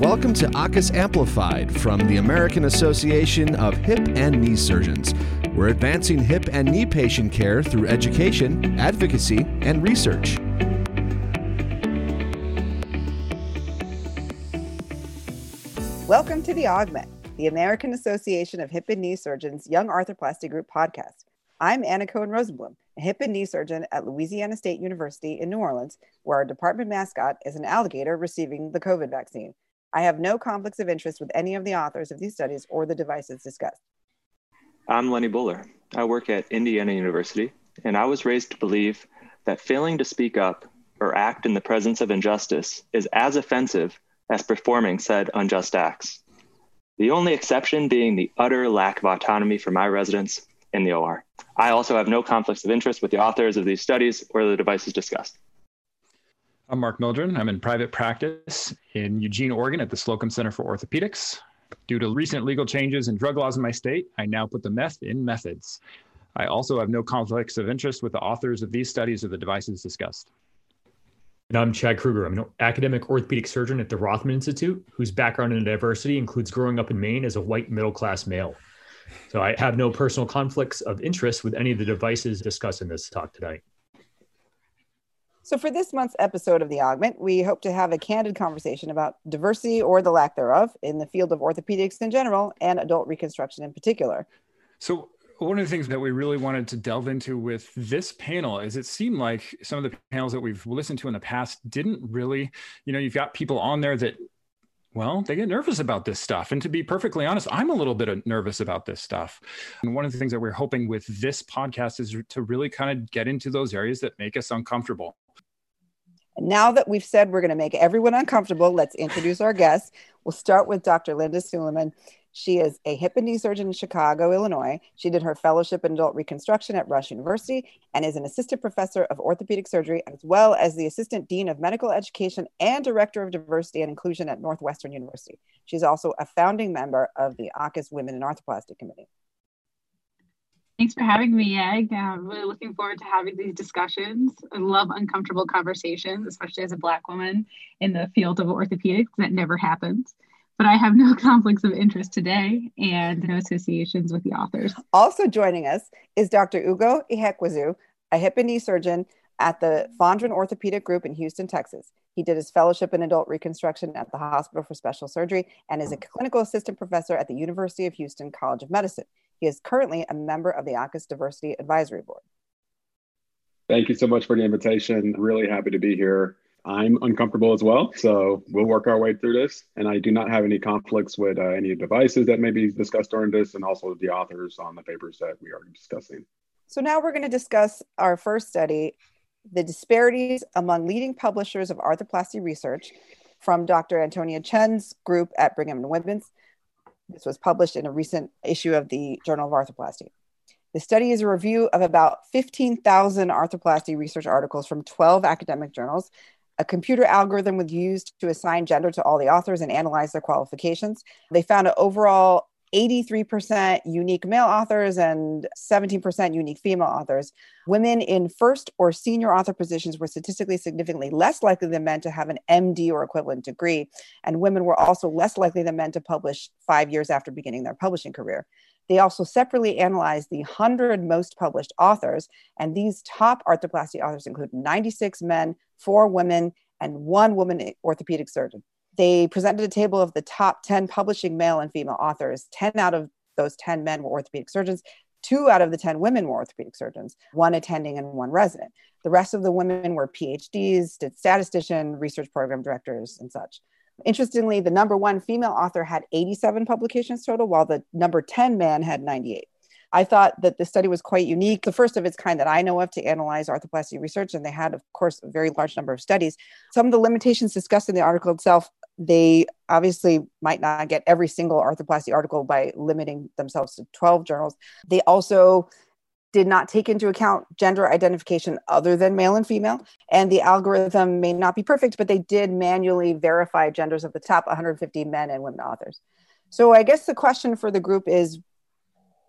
Welcome to AAHKS Amplified from the American Association of Hip and Knee Surgeons. We're advancing hip and knee patient care through education, advocacy, and research. Welcome to the Augment, the American Association of Hip and Knee Surgeons Young Arthroplasty Group podcast. I'm Anna Cohen Rosenblum, a hip and knee surgeon at Louisiana State University in New Orleans, where our department mascot is an alligator receiving the COVID vaccine. I have no conflicts of interest with any of the authors of these studies or the devices discussed. I'm Lenny Buller. I work at Indiana University, and I was raised to believe that failing to speak up or act in the presence of injustice is as offensive as performing said unjust acts. The only exception being the utter lack of autonomy for my residents in the OR. I also have no conflicts of interest with the authors of these studies or the devices discussed. I'm Mark Mildren. I'm in private practice in Eugene, Oregon at the Slocum Center for Orthopedics. Due to recent legal changes in drug laws in my state, I now put the meth in methods. I also have no conflicts of interest with the authors of these studies or the devices discussed. And I'm Chad Krueger. I'm an academic orthopedic surgeon at the Rothman Institute, whose background in diversity includes growing up in Maine as a white middle class male. So I have no personal conflicts of interest with any of the devices discussed in this talk tonight. So, for this month's episode of The Augment, we hope to have a candid conversation about diversity or the lack thereof in the field of orthopedics in general and adult reconstruction in particular. So, one of the things that we really wanted to delve into with this panel is it seemed like some of the panels that we've listened to in the past didn't really, you know, you've got people on there that well, they get nervous about this stuff. And to be perfectly honest, I'm a little bit nervous about this stuff. And one of the things that we're hoping with this podcast is to really kind of get into those areas that make us uncomfortable. Now that we've said we're going to make everyone uncomfortable, let's introduce our guests. We'll start with Dr. Linda Suleiman. She is a hip and knee surgeon in Chicago, Illinois. She did her fellowship in adult reconstruction at Rush University and is an assistant professor of orthopedic surgery, as well as the assistant dean of medical education and director of diversity and inclusion at Northwestern University. She's also a founding member of the AAHKS Women in Arthroplasty Committee. Thanks for having me, Egg. I'm really looking forward to having these discussions. I love uncomfortable conversations, especially as a Black woman in the field of orthopedics. That never happens. But I have no conflicts of interest today and no associations with the authors. Also joining us is Dr. Ugo Ihekweazu, a hip and knee surgeon at the Fondren Orthopedic Group in Houston, Texas. He did his fellowship in adult reconstruction at the Hospital for Special Surgery and is a clinical assistant professor at the University of Houston College of Medicine. He is currently a member of the AAHKS Diversity Advisory Board. Thank you so much for the invitation. Really happy to be here. I'm uncomfortable as well, so we'll work our way through this. And I do not have any conflicts with uh, any devices that may be discussed during this, and also the authors on the papers that we are discussing. So now we're going to discuss our first study, the disparities among leading publishers of arthroplasty research from Dr. Antonia Chen's group at Brigham and Women's. This was published in a recent issue of the Journal of Arthroplasty. The study is a review of about 15,000 arthroplasty research articles from 12 academic journals. A computer algorithm was used to assign gender to all the authors and analyze their qualifications. They found an overall 83% unique male authors and 17% unique female authors. Women in first or senior author positions were statistically significantly less likely than men to have an MD or equivalent degree, and women were also less likely than men to publish five years after beginning their publishing career. They also separately analyzed the 100 most published authors, and these top arthroplasty authors include 96 men, four women, and one woman orthopedic surgeon they presented a table of the top 10 publishing male and female authors. 10 out of those 10 men were orthopedic surgeons. Two out of the 10 women were orthopedic surgeons, one attending and one resident. The rest of the women were PhDs, did statistician, research program directors, and such. Interestingly, the number one female author had 87 publications total, while the number 10 man had 98. I thought that the study was quite unique, the first of its kind that I know of to analyze arthroplasty research. And they had, of course, a very large number of studies. Some of the limitations discussed in the article itself they obviously might not get every single arthroplasty article by limiting themselves to 12 journals. They also did not take into account gender identification other than male and female. And the algorithm may not be perfect, but they did manually verify genders of the top 150 men and women authors. So I guess the question for the group is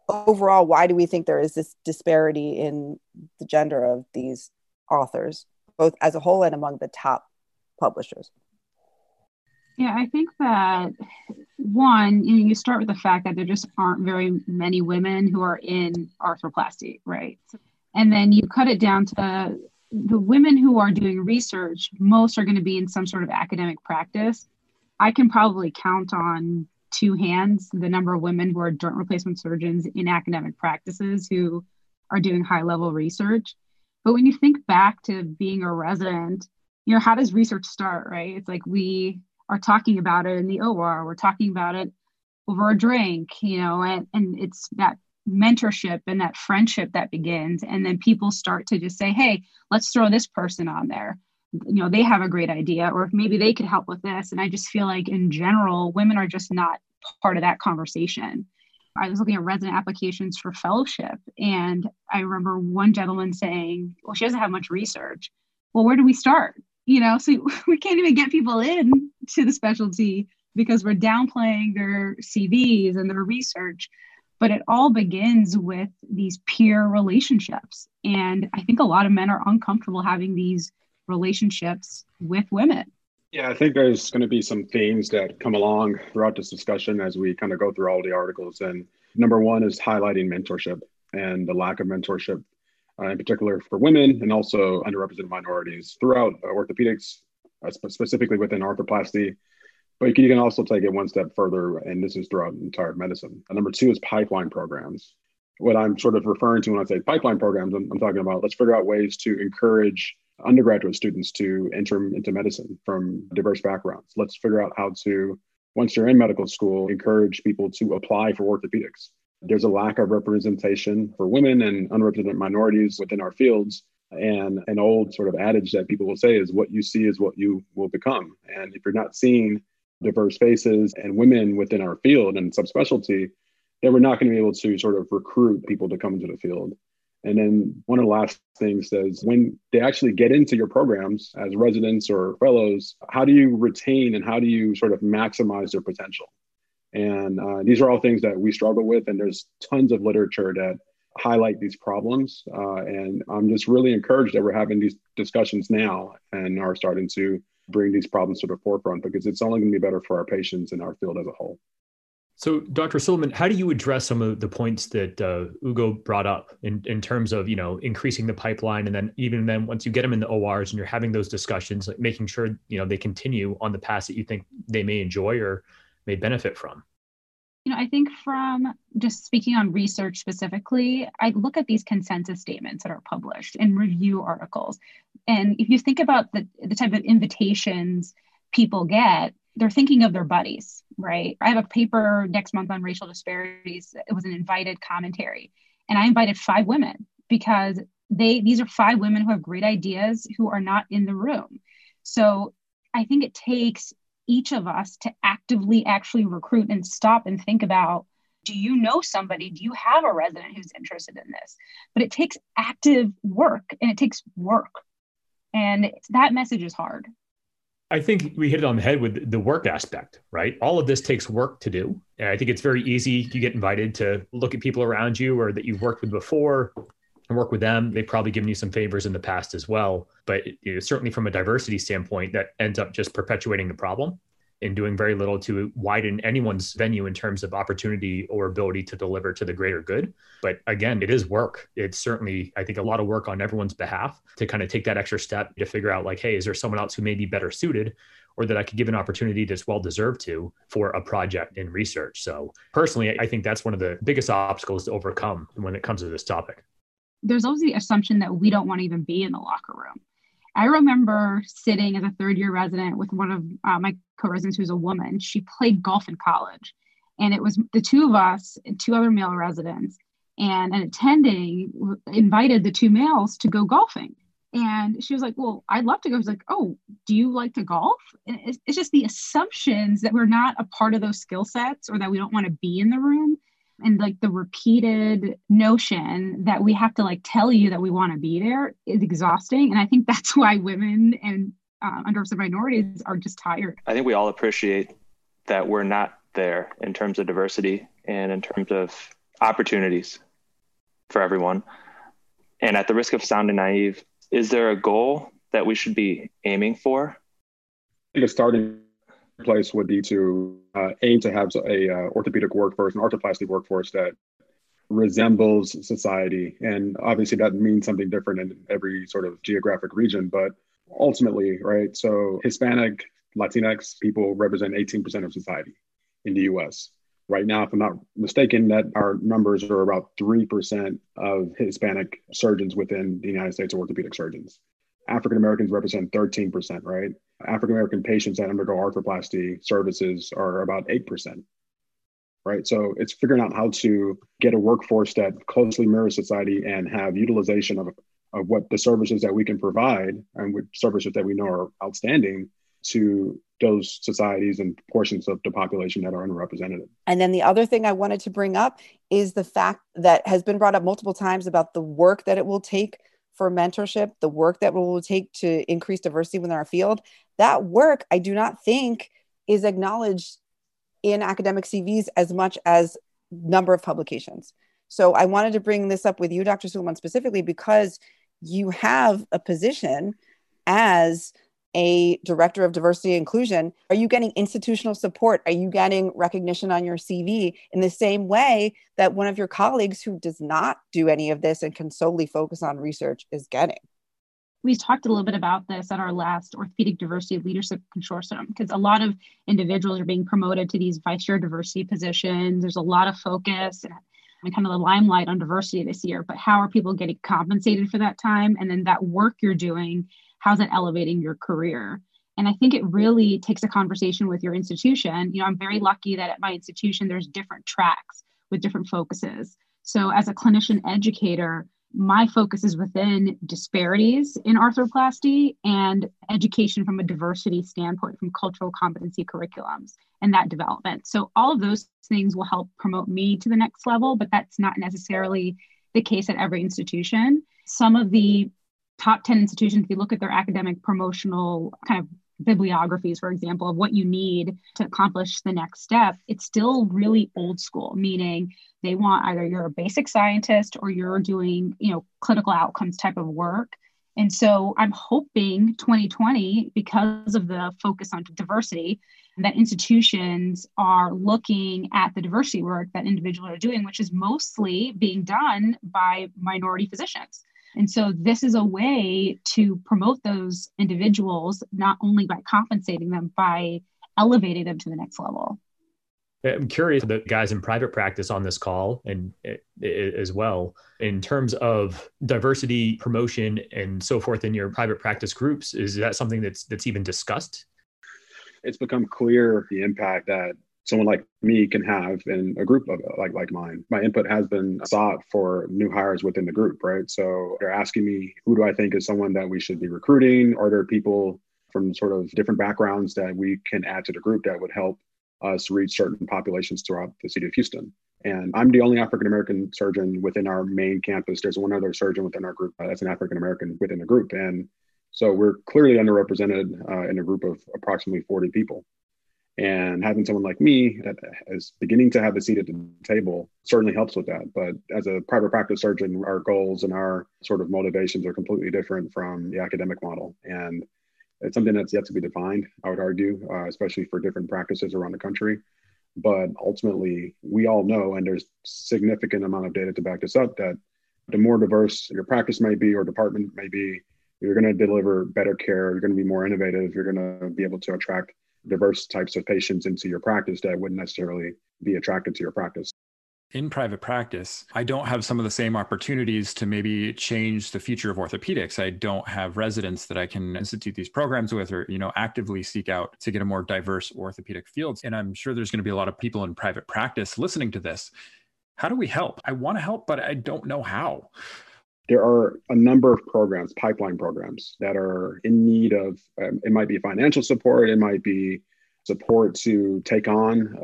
overall, why do we think there is this disparity in the gender of these authors, both as a whole and among the top publishers? Yeah, I think that one, you, know, you start with the fact that there just aren't very many women who are in arthroplasty, right? And then you cut it down to the women who are doing research, most are going to be in some sort of academic practice. I can probably count on two hands the number of women who are joint replacement surgeons in academic practices who are doing high level research. But when you think back to being a resident, you know, how does research start, right? It's like we are talking about it in the OR, we're talking about it over a drink, you know, and, and it's that mentorship and that friendship that begins. And then people start to just say, hey, let's throw this person on there. You know, they have a great idea, or maybe they could help with this. And I just feel like in general, women are just not part of that conversation. I was looking at resident applications for fellowship, and I remember one gentleman saying, Well, she doesn't have much research. Well, where do we start? You know, so we can't even get people in to the specialty because we're downplaying their CVs and their research but it all begins with these peer relationships. And i think a lot of men are uncomfortable having these relationships with women. Yeah i think there's going to be some themes that come along throughout this discussion as we kind of go through all the articles. And number one is highlighting mentorship and the lack of mentorship uh, in particular for women and also underrepresented minorities throughout uh, orthopedics Uh, specifically within arthroplasty but you can also take it one step further, and this is throughout entire medicine. And number two is pipeline programs. What I'm sort of referring to when I say pipeline programs, I'm, I'm talking about let's figure out ways to encourage undergraduate students to enter into medicine from diverse backgrounds. Let's figure out how to, once you're in medical school, encourage people to apply for orthopedics. There's a lack of representation for women and underrepresented minorities within our fields. And an old sort of adage that people will say is what you see is what you will become. And if you're not seeing diverse faces and women within our field and subspecialty, then we're not going to be able to sort of recruit people to come into the field. And then one of the last things is when they actually get into your programs as residents or fellows, how do you retain and how do you sort of maximize their potential? And uh, these are all things that we struggle with. And there's tons of literature that highlight these problems. Uh, and I'm just really encouraged that we're having these discussions now and are starting to bring these problems to the forefront because it's only going to be better for our patients and our field as a whole. So, Dr. Suleiman, how do you address some of the points that uh, Ugo brought up in, in terms of you know increasing the pipeline, and then even then once you get them in the ORs and you're having those discussions, like making sure you know they continue on the path that you think they may enjoy or may benefit from? You know, I think from just speaking on research specifically, I look at these consensus statements that are published and review articles. And if you think about the, the type of invitations people get, they're thinking of their buddies, right? I have a paper next month on racial disparities. It was an invited commentary. And I invited five women because they these are five women who have great ideas who are not in the room. So I think it takes each of us to actively actually recruit and stop and think about do you know somebody do you have a resident who's interested in this but it takes active work and it takes work and that message is hard I think we hit it on the head with the work aspect, right? All of this takes work to do. And I think it's very easy. You get invited to look at people around you or that you've worked with before and work with them. They've probably given you some favors in the past as well. But certainly from a diversity standpoint, that ends up just perpetuating the problem and doing very little to widen anyone's venue in terms of opportunity or ability to deliver to the greater good. But again, it is work. It's certainly, I think, a lot of work on everyone's behalf to kind of take that extra step to figure out, like, hey, is there someone else who may be better suited or that I could give an opportunity that's well deserved to for a project in research? So, personally, I think that's one of the biggest obstacles to overcome when it comes to this topic there's always the assumption that we don't want to even be in the locker room. I remember sitting as a third year resident with one of uh, my co residents who's a woman. She played golf in college. And it was the two of us and two other male residents. And an attending invited the two males to go golfing. And she was like, Well, I'd love to go. I was like, Oh, do you like to golf? And it's, it's just the assumptions that we're not a part of those skill sets or that we don't want to be in the room and like the repeated notion that we have to like tell you that we want to be there is exhausting and i think that's why women and uh, underrepresented minorities are just tired i think we all appreciate that we're not there in terms of diversity and in terms of opportunities for everyone and at the risk of sounding naive is there a goal that we should be aiming for I think a starting place would be to uh, aim to have a uh, orthopedic workforce, an arthroplasty workforce that resembles society. And obviously, that means something different in every sort of geographic region. But ultimately, right? So Hispanic, Latinx people represent 18% of society in the US. Right now, if I'm not mistaken, that our numbers are about 3% of Hispanic surgeons within the United States orthopedic surgeons. African Americans represent 13%, right? African American patients that undergo arthroplasty services are about 8%, right? So it's figuring out how to get a workforce that closely mirrors society and have utilization of, of what the services that we can provide and which services that we know are outstanding to those societies and portions of the population that are underrepresented. And then the other thing I wanted to bring up is the fact that has been brought up multiple times about the work that it will take for mentorship, the work that will take to increase diversity within our field. That work, I do not think, is acknowledged in academic CVs as much as number of publications. So I wanted to bring this up with you, Dr. Suleiman, specifically because you have a position as a director of diversity inclusion, are you getting institutional support? Are you getting recognition on your CV in the same way that one of your colleagues who does not do any of this and can solely focus on research is getting? We talked a little bit about this at our last Orthopedic Diversity Leadership Consortium because a lot of individuals are being promoted to these vice chair diversity positions. There's a lot of focus and kind of the limelight on diversity this year, but how are people getting compensated for that time? And then that work you're doing how's it elevating your career? And i think it really takes a conversation with your institution. You know i'm very lucky that at my institution there's different tracks with different focuses. So as a clinician educator my focus is within disparities in arthroplasty and education from a diversity standpoint from cultural competency curriculums and that development. So all of those things will help promote me to the next level but that's not necessarily the case at every institution. Some of the top 10 institutions, if you look at their academic promotional kind of bibliographies, for example, of what you need to accomplish the next step, it's still really old school, meaning they want either you're a basic scientist or you're doing, you know, clinical outcomes type of work. And so I'm hoping 2020, because of the focus on diversity, that institutions are looking at the diversity work that individuals are doing, which is mostly being done by minority physicians. And so this is a way to promote those individuals, not only by compensating them, by elevating them to the next level. I'm curious the guys in private practice on this call and eh, eh, as well in terms of diversity promotion and so forth in your private practice groups is that something that's that's even discussed it's become clear the impact that someone like me can have in a group of, like like mine. My input has been sought for new hires within the group, right? So they're asking me, who do I think is someone that we should be recruiting? Are there people from sort of different backgrounds that we can add to the group that would help us reach certain populations throughout the city of Houston? And I'm the only African American surgeon within our main campus. There's one other surgeon within our group that's an African American within the group, and so we're clearly underrepresented uh, in a group of approximately 40 people. And having someone like me that is beginning to have a seat at the table certainly helps with that. But as a private practice surgeon, our goals and our sort of motivations are completely different from the academic model. And it's something that's yet to be defined, I would argue, uh, especially for different practices around the country. But ultimately, we all know, and there's significant amount of data to back this up, that the more diverse your practice may be or department may be, you're going to deliver better care. You're going to be more innovative. You're going to be able to attract diverse types of patients into your practice that wouldn't necessarily be attracted to your practice in private practice, I don't have some of the same opportunities to maybe change the future of orthopedics. I don't have residents that I can institute these programs with or, you know, actively seek out to get a more diverse orthopedic field. And I'm sure there's going to be a lot of people in private practice listening to this. How do we help? I want to help, but I don't know how there are a number of programs, pipeline programs, that are in need of um, it might be financial support, it might be support to take on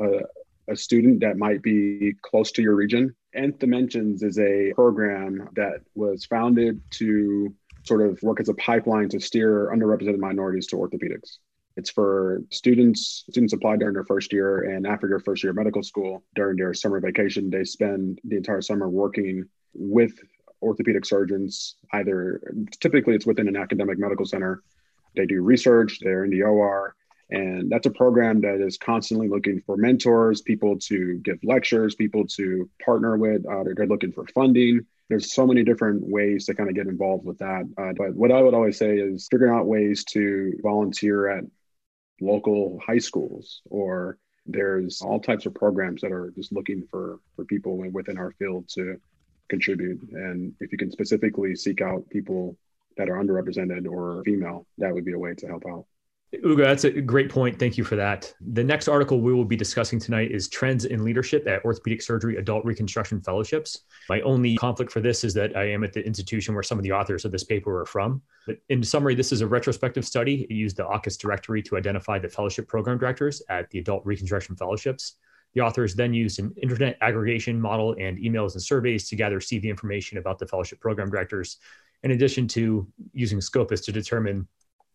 a, a student that might be close to your region. Nth Dimensions is a program that was founded to sort of work as a pipeline to steer underrepresented minorities to orthopedics. It's for students. Students apply during their first year, and after their first year of medical school, during their summer vacation, they spend the entire summer working with orthopedic surgeons, either typically it's within an academic medical center. They do research, they're in the OR, And that's a program that is constantly looking for mentors, people to give lectures, people to partner with. Uh, they're looking for funding. There's so many different ways to kind of get involved with that. Uh, but what I would always say is figuring out ways to volunteer at local high schools or there's all types of programs that are just looking for for people within our field to contribute and if you can specifically seek out people that are underrepresented or female that would be a way to help out Ugo, that's a great point. Thank you for that. The next article we will be discussing tonight is Trends in Leadership at Orthopedic Surgery Adult Reconstruction Fellowships. My only conflict for this is that I am at the institution where some of the authors of this paper are from. But in summary, this is a retrospective study. It used the AAHKS directory to identify the fellowship program directors at the Adult Reconstruction Fellowships. The authors then used an internet aggregation model and emails and surveys to gather CV information about the fellowship program directors, in addition to using Scopus to determine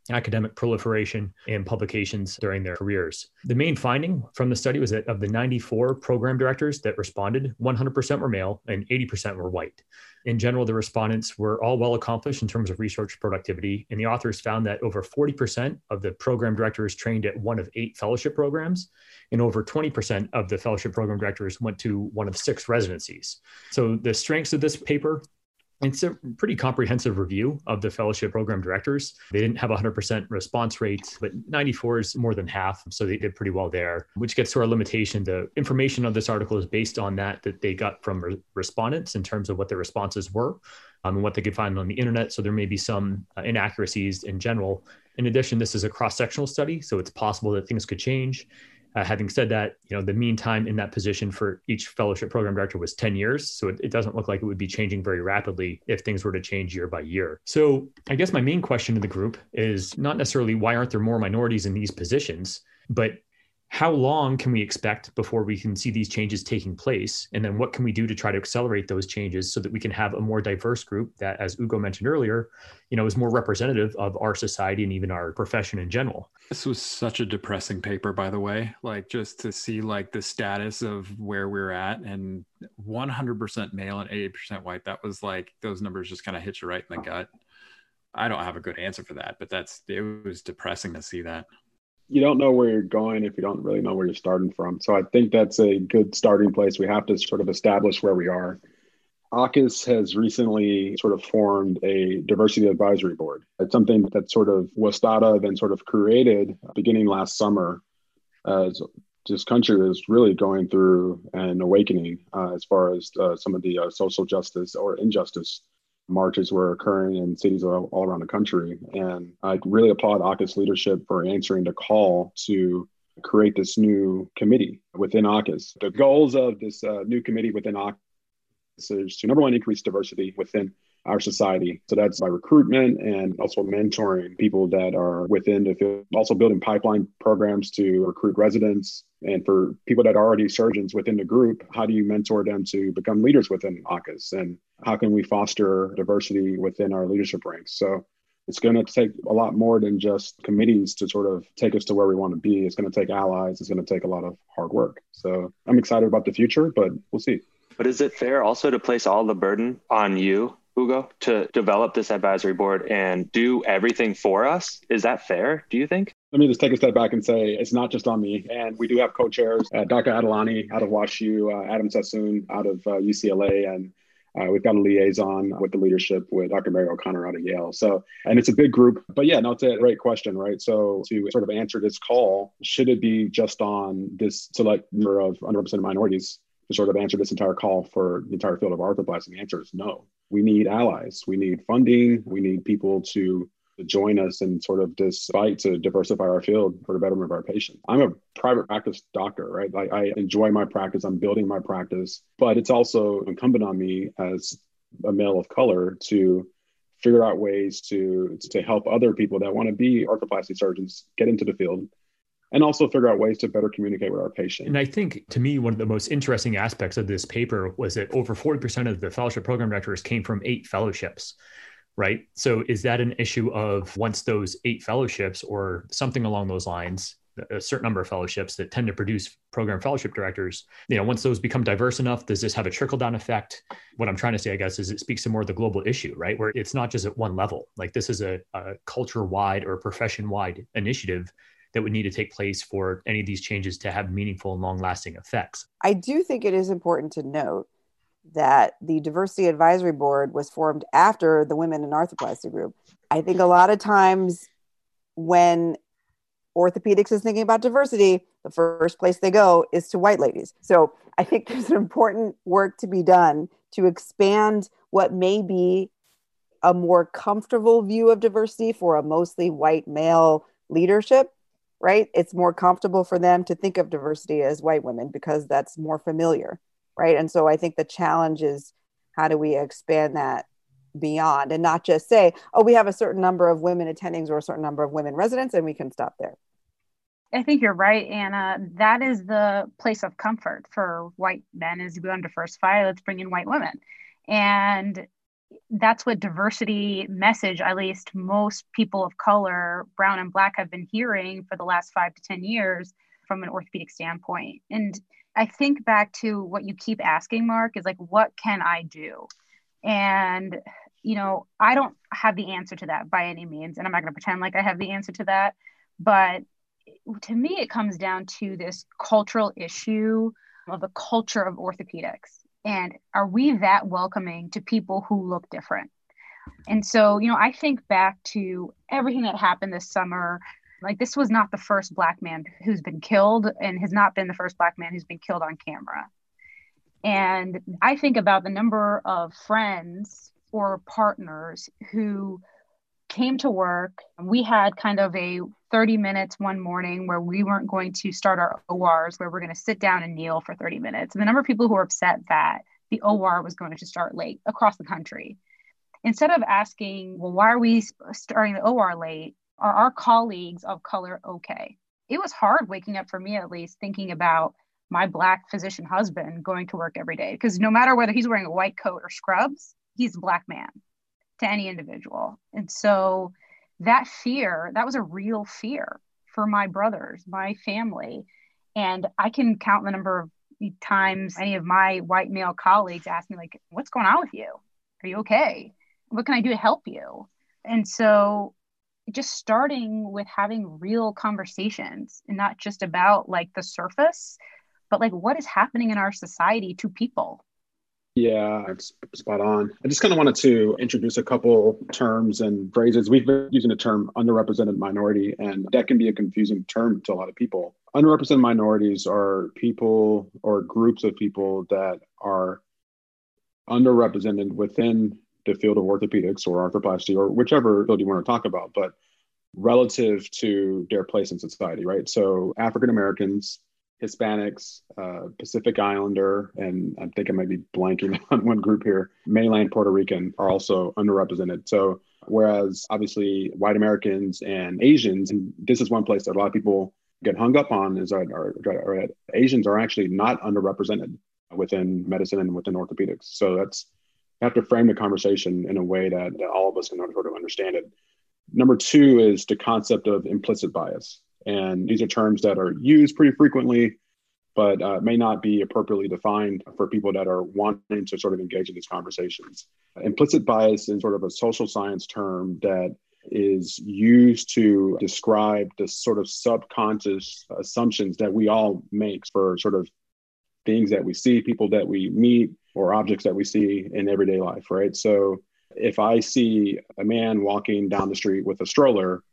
academic proliferation and publications during their careers. The main finding from the study was that of the 94 program directors that responded, 100% were male and 80% were white. In general, the respondents were all well accomplished in terms of research productivity, and the authors found that over 40% of the program directors trained at one of eight fellowship programs, and over 20% of the fellowship program directors went to one of six residencies. So, the strengths of this paper it's a pretty comprehensive review of the fellowship program directors. They didn't have a 100% response rate, but 94 is more than half. So they did pretty well there, which gets to our limitation. The information of this article is based on that that they got from re- respondents in terms of what their responses were um, and what they could find on the internet. So there may be some uh, inaccuracies in general. In addition, this is a cross sectional study, so it's possible that things could change. Uh, having said that, you know, the mean time in that position for each fellowship program director was 10 years. So it, it, doesn't look like it would be changing very rapidly if things were to change year by year. So I guess my main question to the group is not necessarily why aren't there more minorities in these positions, but how long can we expect before we can see these changes taking place? And then what can we do to try to accelerate those changes so that we can have a more diverse group that, as Ugo mentioned earlier, you know, is more representative of our society and even our profession in general. This was such a depressing paper, by the way. Like just to see like the status of where we're at and 100% male and 80% white. That was like those numbers just kind of hit you right in the gut. I don't have a good answer for that, but that's it was depressing to see that you don't know where you're going if you don't really know where you're starting from. So I think that's a good starting place. We have to sort of establish where we are. AAHKS has recently sort of formed a diversity advisory board. It's something that sort of was thought of and sort of created beginning last summer as this country is really going through an awakening uh, as far as uh, some of the uh, social justice or injustice marches were occurring in cities all, all around the country. And I really applaud AAHKS leadership for answering the call to create this new committee within AAHKS. The goals of this uh, new committee within AAHKS is to number one, increase diversity within our society. So that's by recruitment and also mentoring people that are within the field, also building pipeline programs to recruit residents. And for people that are already surgeons within the group, how do you mentor them to become leaders within AAHKS? And how can we foster diversity within our leadership ranks? So it's going to take a lot more than just committees to sort of take us to where we want to be. It's going to take allies. It's going to take a lot of hard work. So I'm excited about the future, but we'll see. But is it fair also to place all the burden on you Ugo, to develop this advisory board and do everything for us. Is that fair? Do you think? Let me just take a step back and say it's not just on me. And we do have co-chairs, uh, Dr. Adelani out of WashU, uh, Adam Sassoon out of uh, UCLA, and uh, we've got a liaison with the leadership with Dr. Mary O'Connor out of Yale. So, and it's a big group. But yeah, no, it's a great question, right? So, to sort of answer this call, should it be just on this select number of underrepresented minorities? to sort of answer this entire call for the entire field of arthroplasty? The answer is no. We need allies. We need funding. We need people to join us in sort of this fight to diversify our field for the betterment of our patients. I'm a private practice doctor, right? I, I enjoy my practice. I'm building my practice, but it's also incumbent on me as a male of color to figure out ways to to help other people that want to be arthroplasty surgeons get into the field and also figure out ways to better communicate with our patient. And I think to me, one of the most interesting aspects of this paper was that over 40% of the fellowship program directors came from eight fellowships, right? So is that an issue of once those eight fellowships or something along those lines, a certain number of fellowships that tend to produce program fellowship directors, you know, once those become diverse enough, does this have a trickle down effect? What I'm trying to say, I guess, is it speaks to more of the global issue, right? Where it's not just at one level. Like this is a, a culture wide or profession wide initiative that would need to take place for any of these changes to have meaningful and long lasting effects. I do think it is important to note that the diversity advisory board was formed after the women in arthroplasty group. I think a lot of times when orthopedics is thinking about diversity, the first place they go is to white ladies. So I think there's an important work to be done to expand what may be a more comfortable view of diversity for a mostly white male leadership, right? It's more comfortable for them to think of diversity as white women because that's more familiar, right? And so I think the challenge is how do we expand that beyond and not just say, oh, we have a certain number of women attendings or a certain number of women residents and we can stop there. I think you're right, Anna. That is the place of comfort for white men is we want to diversify, let's bring in white women. And that's what diversity message, at least most people of color, brown and black, have been hearing for the last five to 10 years from an orthopedic standpoint. And I think back to what you keep asking, Mark, is like, what can I do? And, you know, I don't have the answer to that by any means. And I'm not going to pretend like I have the answer to that. But to me, it comes down to this cultural issue of the culture of orthopedics. And are we that welcoming to people who look different? And so, you know, I think back to everything that happened this summer. Like, this was not the first Black man who's been killed, and has not been the first Black man who's been killed on camera. And I think about the number of friends or partners who came to work. We had kind of a 30 minutes one morning where we weren't going to start our ORs, where we're going to sit down and kneel for 30 minutes. And the number of people who were upset that the OR was going to start late across the country. Instead of asking, well, why are we starting the OR late? Are our colleagues of color okay? It was hard waking up for me, at least, thinking about my Black physician husband going to work every day. Because no matter whether he's wearing a white coat or scrubs, he's a Black man to any individual. And so that fear, that was a real fear for my brothers, my family. And I can count the number of times any of my white male colleagues ask me, like, what's going on with you? Are you okay? What can I do to help you? And so just starting with having real conversations and not just about like the surface, but like what is happening in our society to people yeah, it's spot on. I just kind of wanted to introduce a couple terms and phrases. We've been using the term underrepresented minority, and that can be a confusing term to a lot of people. Underrepresented minorities are people or groups of people that are underrepresented within the field of orthopedics or arthroplasty or whichever field you want to talk about, but relative to their place in society, right? So African Americans, Hispanics, uh, Pacific Islander, and I think I might be blanking on one group here, mainland Puerto Rican are also underrepresented. So, whereas obviously white Americans and Asians, and this is one place that a lot of people get hung up on, is that our Asians are actually not underrepresented within medicine and within orthopedics. So, that's you have to frame the conversation in a way that, that all of us can sort of understand it. Number two is the concept of implicit bias. And these are terms that are used pretty frequently, but uh, may not be appropriately defined for people that are wanting to sort of engage in these conversations. Implicit bias is sort of a social science term that is used to describe the sort of subconscious assumptions that we all make for sort of things that we see, people that we meet, or objects that we see in everyday life, right? So if I see a man walking down the street with a stroller,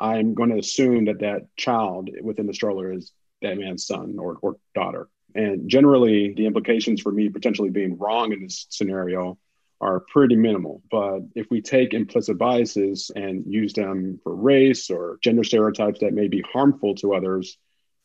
I'm going to assume that that child within the stroller is that man's son or, or daughter. And generally, the implications for me potentially being wrong in this scenario are pretty minimal. But if we take implicit biases and use them for race or gender stereotypes that may be harmful to others,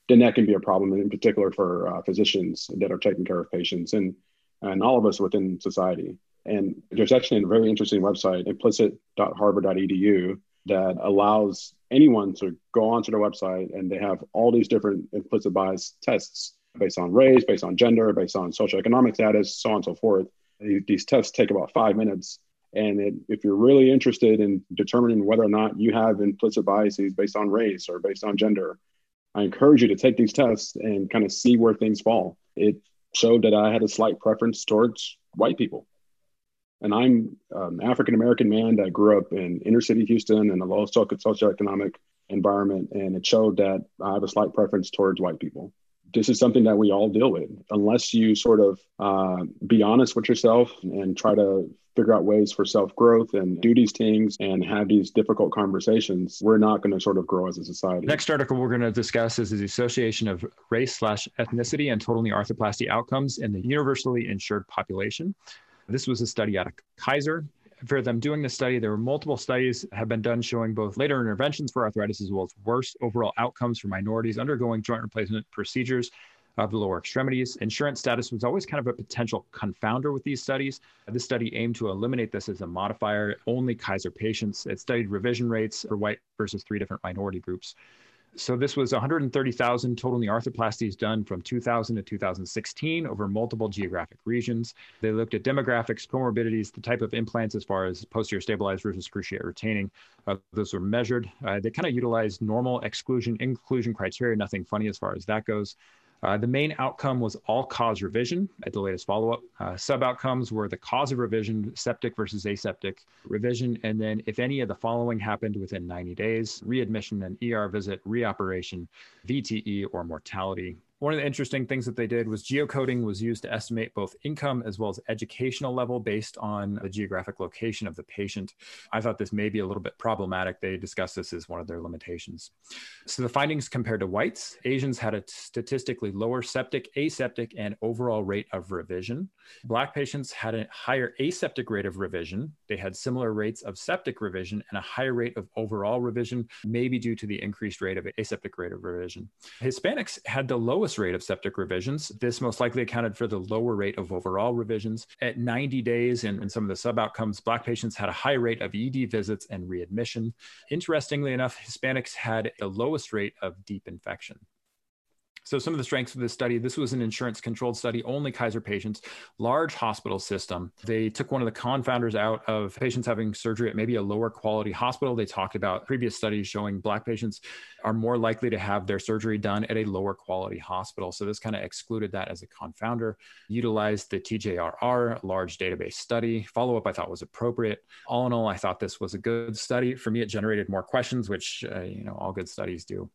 then that can be a problem, in particular for uh, physicians that are taking care of patients and, and all of us within society. And there's actually a very interesting website, implicit.harvard.edu, that allows anyone to go onto their website and they have all these different implicit bias tests based on race, based on gender, based on socioeconomic status, so on and so forth. These tests take about five minutes. And it, if you're really interested in determining whether or not you have implicit biases based on race or based on gender, I encourage you to take these tests and kind of see where things fall. It showed that I had a slight preference towards white people and I'm an African American man that grew up in inner city Houston in a low socioeconomic environment, and it showed that I have a slight preference towards white people. This is something that we all deal with. Unless you sort of uh, be honest with yourself and try to figure out ways for self growth and do these things and have these difficult conversations, we're not going to sort of grow as a society. Next article we're going to discuss is the association of race slash ethnicity and total knee arthroplasty outcomes in the universally insured population. This was a study out of Kaiser. For them doing the study, there were multiple studies have been done showing both later interventions for arthritis as well as worse overall outcomes for minorities undergoing joint replacement procedures of the lower extremities. Insurance status was always kind of a potential confounder with these studies. This study aimed to eliminate this as a modifier. Only Kaiser patients. It studied revision rates for white versus three different minority groups. So this was 130,000 total knee arthroplasties done from 2000 to 2016 over multiple geographic regions. They looked at demographics, comorbidities, the type of implants as far as posterior stabilized versus cruciate retaining. Uh, those were measured. Uh, they kind of utilized normal exclusion inclusion criteria, nothing funny as far as that goes. Uh, the main outcome was all cause revision at the latest follow up. Uh, sub outcomes were the cause of revision, septic versus aseptic revision, and then if any of the following happened within 90 days readmission, an ER visit, reoperation, VTE, or mortality. One of the interesting things that they did was geocoding was used to estimate both income as well as educational level based on the geographic location of the patient. I thought this may be a little bit problematic. They discussed this as one of their limitations. So the findings compared to whites, Asians had a statistically lower septic, aseptic, and overall rate of revision. Black patients had a higher aseptic rate of revision. They had similar rates of septic revision and a higher rate of overall revision, maybe due to the increased rate of aseptic rate of revision. Hispanics had the lowest lowest rate of septic revisions. This most likely accounted for the lower rate of overall revisions. At 90 days and in, in some of the sub outcomes, Black patients had a high rate of ED visits and readmission. Interestingly enough, Hispanics had the lowest rate of deep infection. So some of the strengths of this study, this was an insurance controlled study, only Kaiser patients, large hospital system. They took one of the confounders out of patients having surgery at maybe a lower quality hospital. They talked about previous studies showing black patients are more likely to have their surgery done at a lower quality hospital. So this kind of excluded that as a confounder. Utilized the TJRR, large database study. Follow up I thought was appropriate. All in all, I thought this was a good study. For me, it generated more questions, which uh, you know all good studies do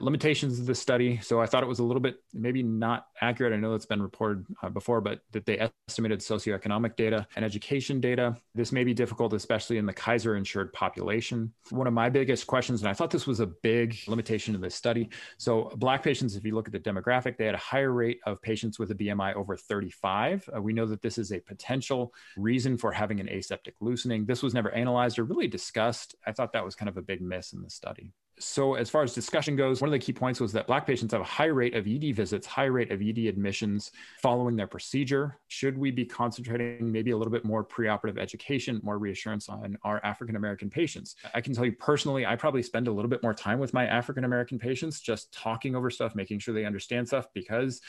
limitations of the study. So I thought it was a little bit maybe not accurate. I know it's been reported uh, before, but that they estimated socioeconomic data and education data. This may be difficult, especially in the Kaiser insured population. One of my biggest questions, and I thought this was a big limitation of this study. So Black patients, if you look at the demographic, they had a higher rate of patients with a BMI over 35. Uh, we know that this is a potential reason for having an aseptic loosening. This was never analyzed or really discussed. I thought that was kind of a big miss in the study so as far as discussion goes one of the key points was that black patients have a high rate of ed visits high rate of ed admissions following their procedure. Should we be concentrating maybe a little bit more preoperative education more reassurance on our african american patients? I can tell you personally i probably spend a little bit more time with my african american patients just talking over stuff making sure they understand stuff because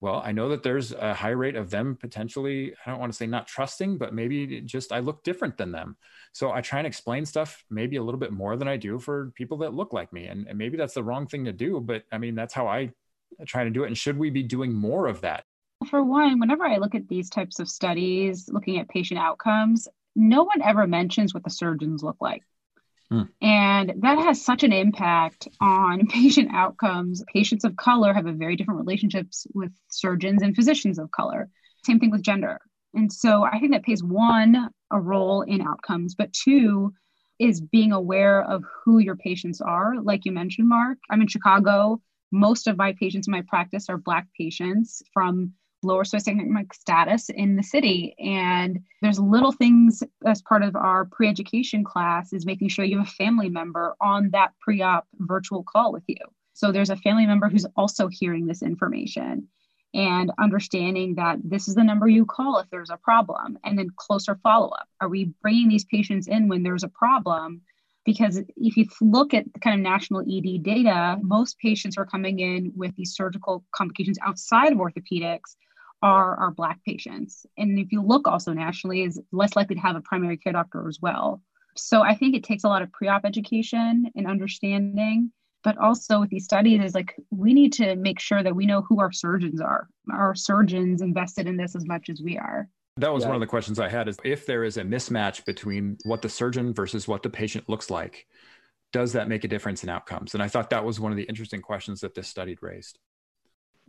well, I know that there's a high rate of them potentially, I don't want to say not trusting, but maybe just I look different than them. So I try and explain stuff maybe a little bit more than I do for people that look like me. And, and maybe that's the wrong thing to do, but I mean, that's how I try to do it. And should we be doing more of that? For one, whenever I look at these types of studies, looking at patient outcomes, no one ever mentions what the surgeons look like. Hmm. And that has such an impact on patient outcomes. Patients of color have a very different relationships with surgeons and physicians of color. Same thing with gender. And so I think that plays one, a role in outcomes, but two, is being aware of who your patients are. Like you mentioned, Mark, I'm in Chicago. Most of my patients in my practice are Black patients from lower socioeconomic status in the city. And there's little things as part of our pre education class is making sure you have a family member on that pre op virtual call with you. So there's a family member who's also hearing this information and understanding that this is the number you call if there's a problem and then closer follow up. Are we bringing these patients in when there's a problem? Because if you look at the kind of national ED data, most patients are coming in with these surgical complications outside of orthopedics are our black patients and if you look also nationally is less likely to have a primary care doctor as well so i think it takes a lot of pre-op education and understanding but also with these studies is like we need to make sure that we know who our surgeons are our surgeons invested in this as much as we are that was yeah. one of the questions i had is if there is a mismatch between what the surgeon versus what the patient looks like does that make a difference in outcomes? And I thought that was one of the interesting questions that this study raised.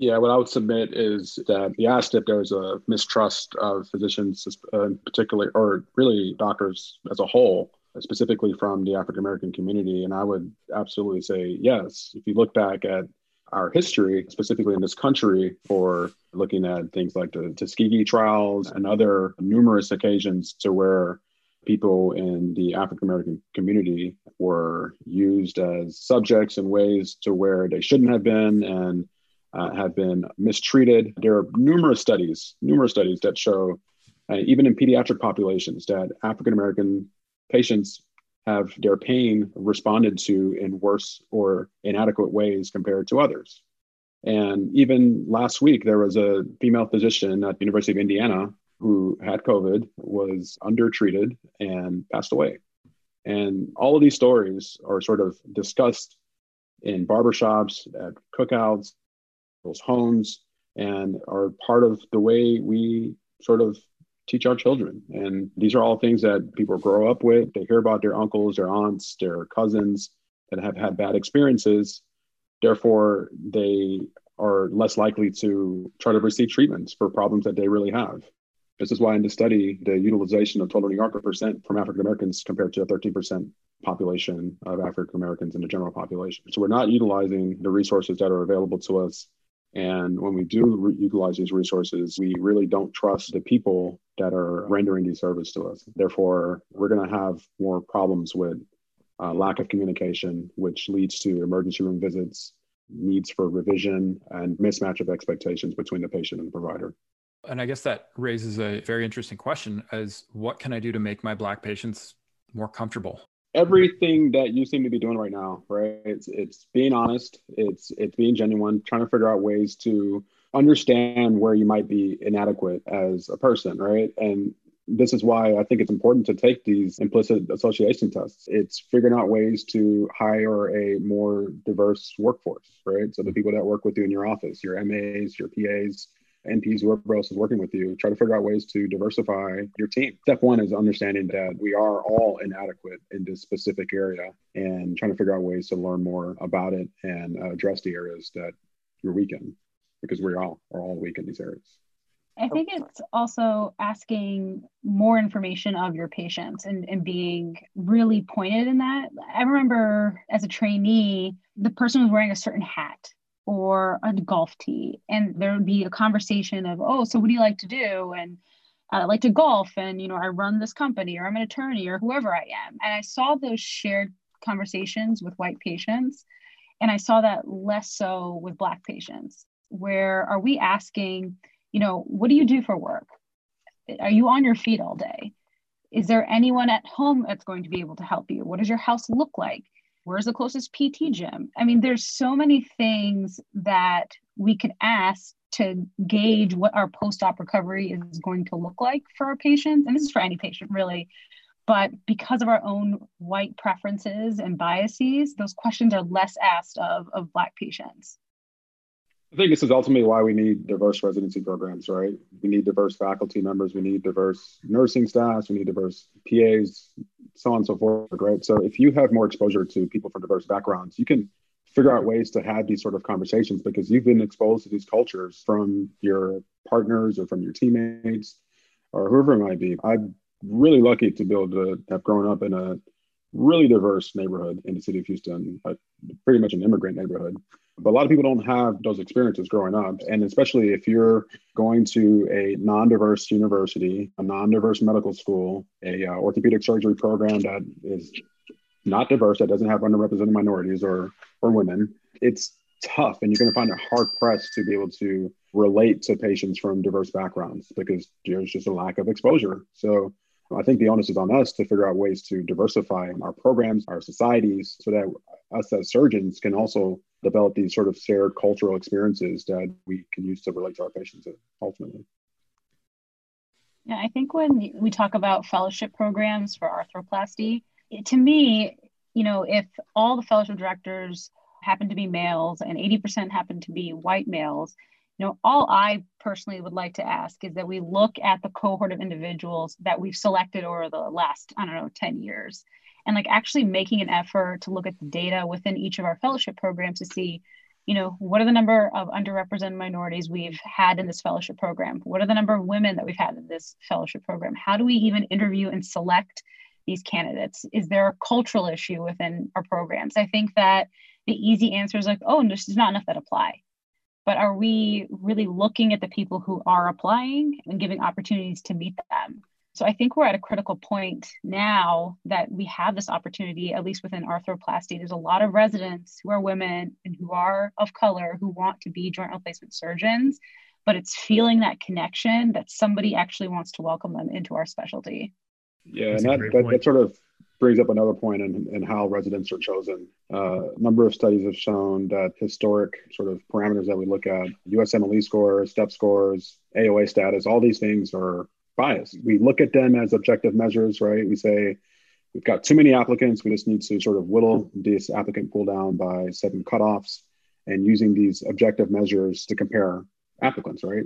Yeah, what I would submit is that he asked if there's a mistrust of physicians, uh, in particular, or really doctors as a whole, specifically from the African American community. And I would absolutely say yes. If you look back at our history, specifically in this country, for looking at things like the Tuskegee trials and other numerous occasions to where people in the African American community were used as subjects in ways to where they shouldn't have been and uh, have been mistreated. There are numerous studies, numerous studies that show, uh, even in pediatric populations, that African American patients have their pain responded to in worse or inadequate ways compared to others. And even last week, there was a female physician at the University of Indiana who had COVID, was undertreated, and passed away. And all of these stories are sort of discussed in barbershops, at cookouts, homes and are part of the way we sort of teach our children. And these are all things that people grow up with. They hear about their uncles, their aunts, their cousins that have had bad experiences. Therefore, they are less likely to try to receive treatments for problems that they really have. This is why in the study, the utilization of total New Yorker percent from African Americans compared to a 13% population of African Americans in the general population. So we're not utilizing the resources that are available to us and when we do re- utilize these resources, we really don't trust the people that are rendering these services to us. Therefore, we're going to have more problems with uh, lack of communication, which leads to emergency room visits, needs for revision, and mismatch of expectations between the patient and the provider. And I guess that raises a very interesting question as what can I do to make my black patients more comfortable? Everything that you seem to be doing right now, right? It's it's being honest, it's it's being genuine, trying to figure out ways to understand where you might be inadequate as a person, right? And this is why I think it's important to take these implicit association tests. It's figuring out ways to hire a more diverse workforce, right? So the people that work with you in your office, your MAs, your PAs, NPs, whoever else is working with you, try to figure out ways to diversify your team. Step one is understanding that we are all inadequate in this specific area and trying to figure out ways to learn more about it and address the areas that you're weak in because we all are all weak in these areas. I think it's also asking more information of your patients and, and being really pointed in that. I remember as a trainee, the person was wearing a certain hat or a golf tee. And there would be a conversation of oh so what do you like to do? And I like to golf and you know I run this company or I'm an attorney or whoever I am. And I saw those shared conversations with white patients and I saw that less so with black patients where are we asking you know what do you do for work? Are you on your feet all day? Is there anyone at home that's going to be able to help you? What does your house look like where's the closest pt gym? I mean there's so many things that we could ask to gauge what our post-op recovery is going to look like for our patients. And this is for any patient really. But because of our own white preferences and biases those questions are less asked of of black patients I think this is ultimately why we need diverse residency programs, right? We need diverse faculty members, we need diverse nursing staffs, we need diverse PAs, so on and so forth, right? So if you have more exposure to people from diverse backgrounds, you can figure out ways to have these sort of conversations because you've been exposed to these cultures from your partners or from your teammates or whoever it might be. I'm really lucky to be able to have grown up in a really diverse neighborhood in the city of Houston, pretty much an immigrant neighborhood. But a lot of people don't have those experiences growing up. And especially if you're going to a non diverse university, a non diverse medical school, a uh, orthopedic surgery program that is not diverse, that doesn't have underrepresented minorities or, or women, it's tough. And you're going to find it hard pressed to be able to relate to patients from diverse backgrounds because there's just a lack of exposure. So I think the onus is on us to figure out ways to diversify our programs, our societies, so that us as surgeons can also develop these sort of shared cultural experiences that we can use to relate to our patients ultimately. Yeah, I think when we talk about fellowship programs for arthroplasty, to me, you know, if all the fellowship directors happen to be males and 80% happen to be white males, you know, all I personally would like to ask is that we look at the cohort of individuals that we've selected over the last, I don't know, 10 years and like actually making an effort to look at the data within each of our fellowship programs to see you know what are the number of underrepresented minorities we've had in this fellowship program? What are the number of women that we've had in this fellowship program? How do we even interview and select these candidates? Is there a cultural issue within our programs? I think that the easy answer is like oh there's not enough that apply. But are we really looking at the people who are applying and giving opportunities to meet them so I think we're at a critical point now that we have this opportunity, at least within arthroplasty. There's a lot of residents who are women and who are of color who want to be joint replacement surgeons, but it's feeling that connection that somebody actually wants to welcome them into our specialty. Yeah, That's and that, that, that, sort of brings up another point in, in how residents are chosen. Uh, a number of studies have shown that historic sort of parameters that we look at, USMLE scores, STEP scores, AOA status, all these things are bias. We look at them as objective measures, right? We say we've got too many applicants. We just need to sort of whittle this applicant pool down by seven cutoffs and using these objective measures to compare applicants, right?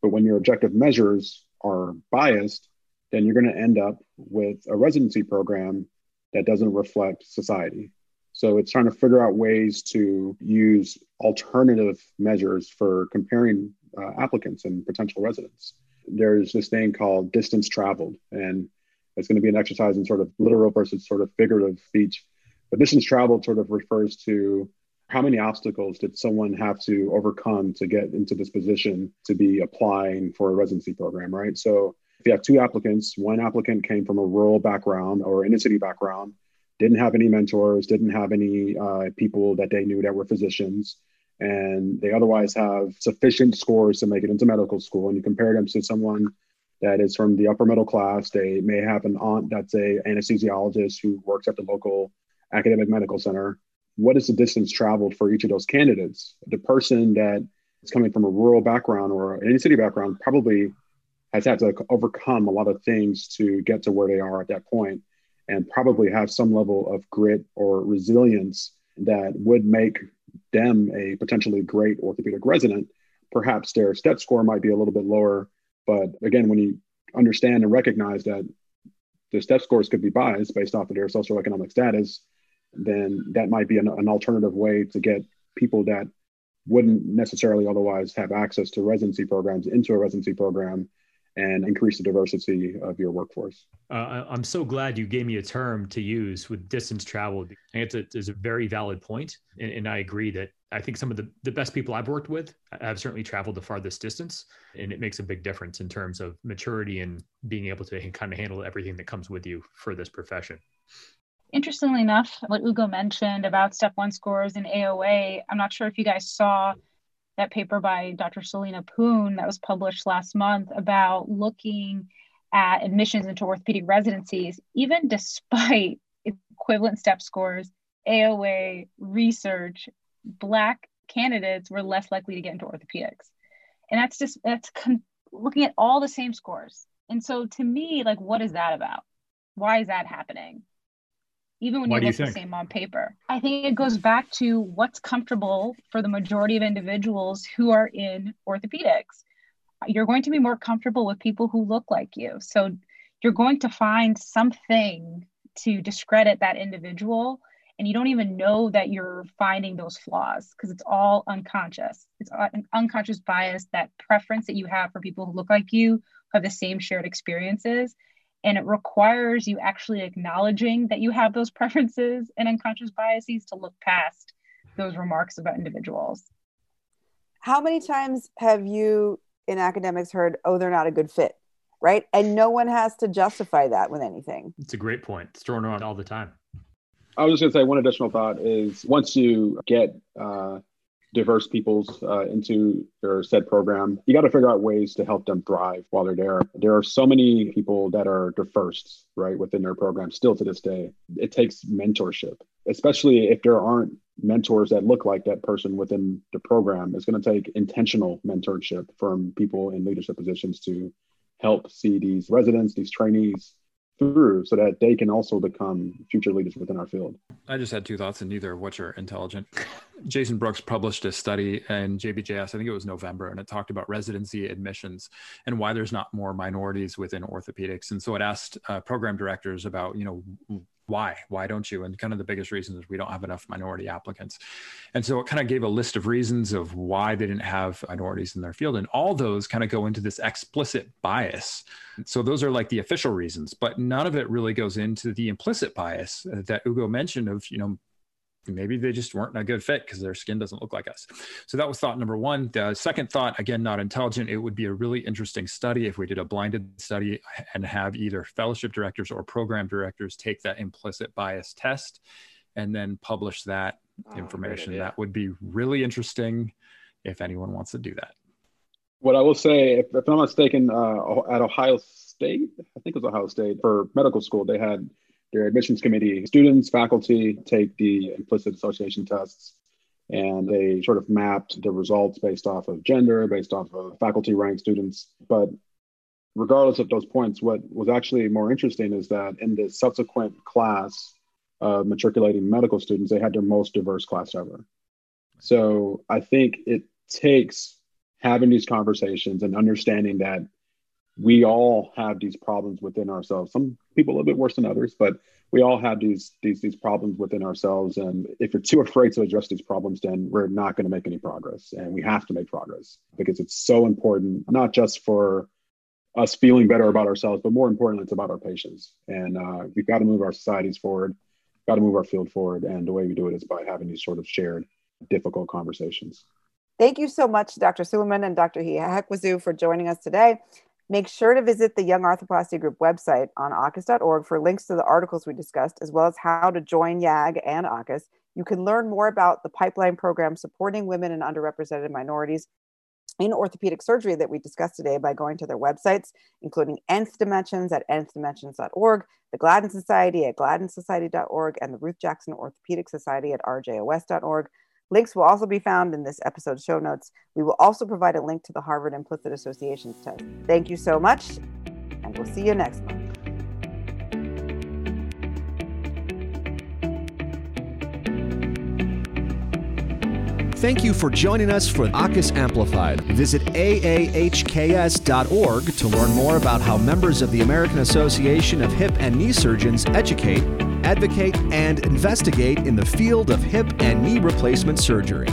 But when your objective measures are biased, then you're going to end up with a residency program that doesn't reflect society. So it's trying to figure out ways to use alternative measures for comparing uh, applicants and potential residents there's this thing called distance traveled, and it's going to be an exercise in sort of literal versus sort of figurative speech. But distance traveled sort of refers to how many obstacles did someone have to overcome to get into this position to be applying for a residency program, right? So if you have two applicants, one applicant came from a rural background or inner city background, didn't have any mentors, didn't have any uh, people that they knew that were physicians, and they otherwise have sufficient scores to make it into medical school. And you compare them to someone that is from the upper middle class. They may have an aunt that's a anesthesiologist who works at the local academic medical center. What is the distance traveled for each of those candidates? The person that is coming from a rural background or any city background probably has had to overcome a lot of things to get to where they are at that point and probably have some level of grit or resilience that would make them a potentially great orthopedic resident, perhaps their STEP score might be a little bit lower. But again, when you understand and recognize that the STEP scores could be biased based off of their socioeconomic status, then that might be an, an alternative way to get people that wouldn't necessarily otherwise have access to residency programs into a residency program and increase the diversity of your workforce. Uh, I'm so glad you gave me a term to use with distance traveled. I think it's a, it's a very valid point, and, and, I agree that I think some of the, the best people I've worked with have certainly traveled the farthest distance, and it makes a big difference in terms of maturity and being able to kind of handle everything that comes with you for this profession. Interestingly enough, what Ugo mentioned about step one scores in AOA, I'm not sure if you guys saw that paper by Dr. Selina Poon that was published last month about looking at admissions into orthopedic residencies, even despite equivalent step scores, AOA, research, Black candidates were less likely to get into orthopedics. And that's just, that's con- looking at all the same scores. And so to me, like, what is that about? Why is that happening? Even when Why you look you the same on paper. I think it goes back to what's comfortable for the majority of individuals who are in orthopedics. You're going to be more comfortable with people who look like you. So you're going to find something to discredit that individual and you don't even know that you're finding those flaws because it's all unconscious. It's an unconscious bias, that preference that you have for people who look like you, have the same shared experiences and it requires you actually acknowledging that you have those preferences and unconscious biases to look past those remarks about individuals. How many times have you in academics heard, oh, they're not a good fit? Right. And no one has to justify that with anything. It's a great point. It's thrown around all the time. I was just going to say one additional thought is once you get uh, diverse peoples uh, into their said program, you got to figure out ways to help them thrive while they're there. There are so many people that are diverse, right, within their program still to this day. It takes mentorship, especially if there aren't mentors that look like that person within the program. It's going to take intentional mentorship from people in leadership positions to help see these residents, these trainees through so that they can also become future leaders within our field. I just had two thoughts, and neither of which are intelligent. Jaysson Brooks published a study in JBJS, I think it was November, and it talked about residency admissions and why there's not more minorities within orthopedics. And so it asked uh, program directors about, you know, why? Why don't you? And kind of the biggest reason is we don't have enough minority applicants. And so it kind of gave a list of reasons of why they didn't have minorities in their field. And all those kind of go into this explicit bias. So those are like the official reasons but none of it really goes into the implicit bias that ugo mentioned of you know maybe they just weren't a good fit because their skin doesn't look like us. So that was thought number one. The second thought, again, not intelligent. It would be a really interesting study if we did a blinded study and have either fellowship directors or program directors take that implicit bias test and then publish that oh, information. That would be really interesting if anyone wants to do that. What I will say, if, if I'm not mistaken, uh, at Ohio State, I think it was Ohio State, for medical school, they had their admissions committee, students, faculty take the implicit association tests and they sort of mapped the results based off of gender, based off of faculty rank students. But regardless of those points, what was actually more interesting is that in the subsequent class of matriculating medical students, they had their most diverse class ever. So I think it takes having these conversations and understanding that we all have these problems within ourselves. Some people a little bit worse than others, but we all have these these these problems within ourselves. And if you're too afraid to address these problems, then we're not going to make any progress. And we have to make progress because it's so important, not just for us feeling better about ourselves, but more importantly, it's about our patients. And uh, we've got to move our societies forward, got to move our field forward. And the way we do it is by having these sort of shared, difficult conversations. Thank you so much, Dr. Suleiman and Dr. Ihekweazu, for joining us today. Make sure to visit the Young Arthroplasty Group website on AAHKS.org for links to the articles we discussed, as well as how to join YAG and AAHKS. You can learn more about the pipeline program supporting women and underrepresented minorities in orthopedic surgery that we discussed today by going to their websites, including Nth Dimensions at nthdimensions.org, the Gladden Society at gladdensociety.org, and the Ruth Jackson Orthopedic Society at rjos.org. Links will also be found in this episode's show notes. We will also provide a link to the Harvard Implicit Associations test. Thank you so much, and we'll see you next month. Thank you for joining us for AAHKS Amplified. Visit aahks.org to learn more about how members of the American Association of Hip and Knee Surgeons educate advocate, and investigate in the field of hip and knee replacement surgery.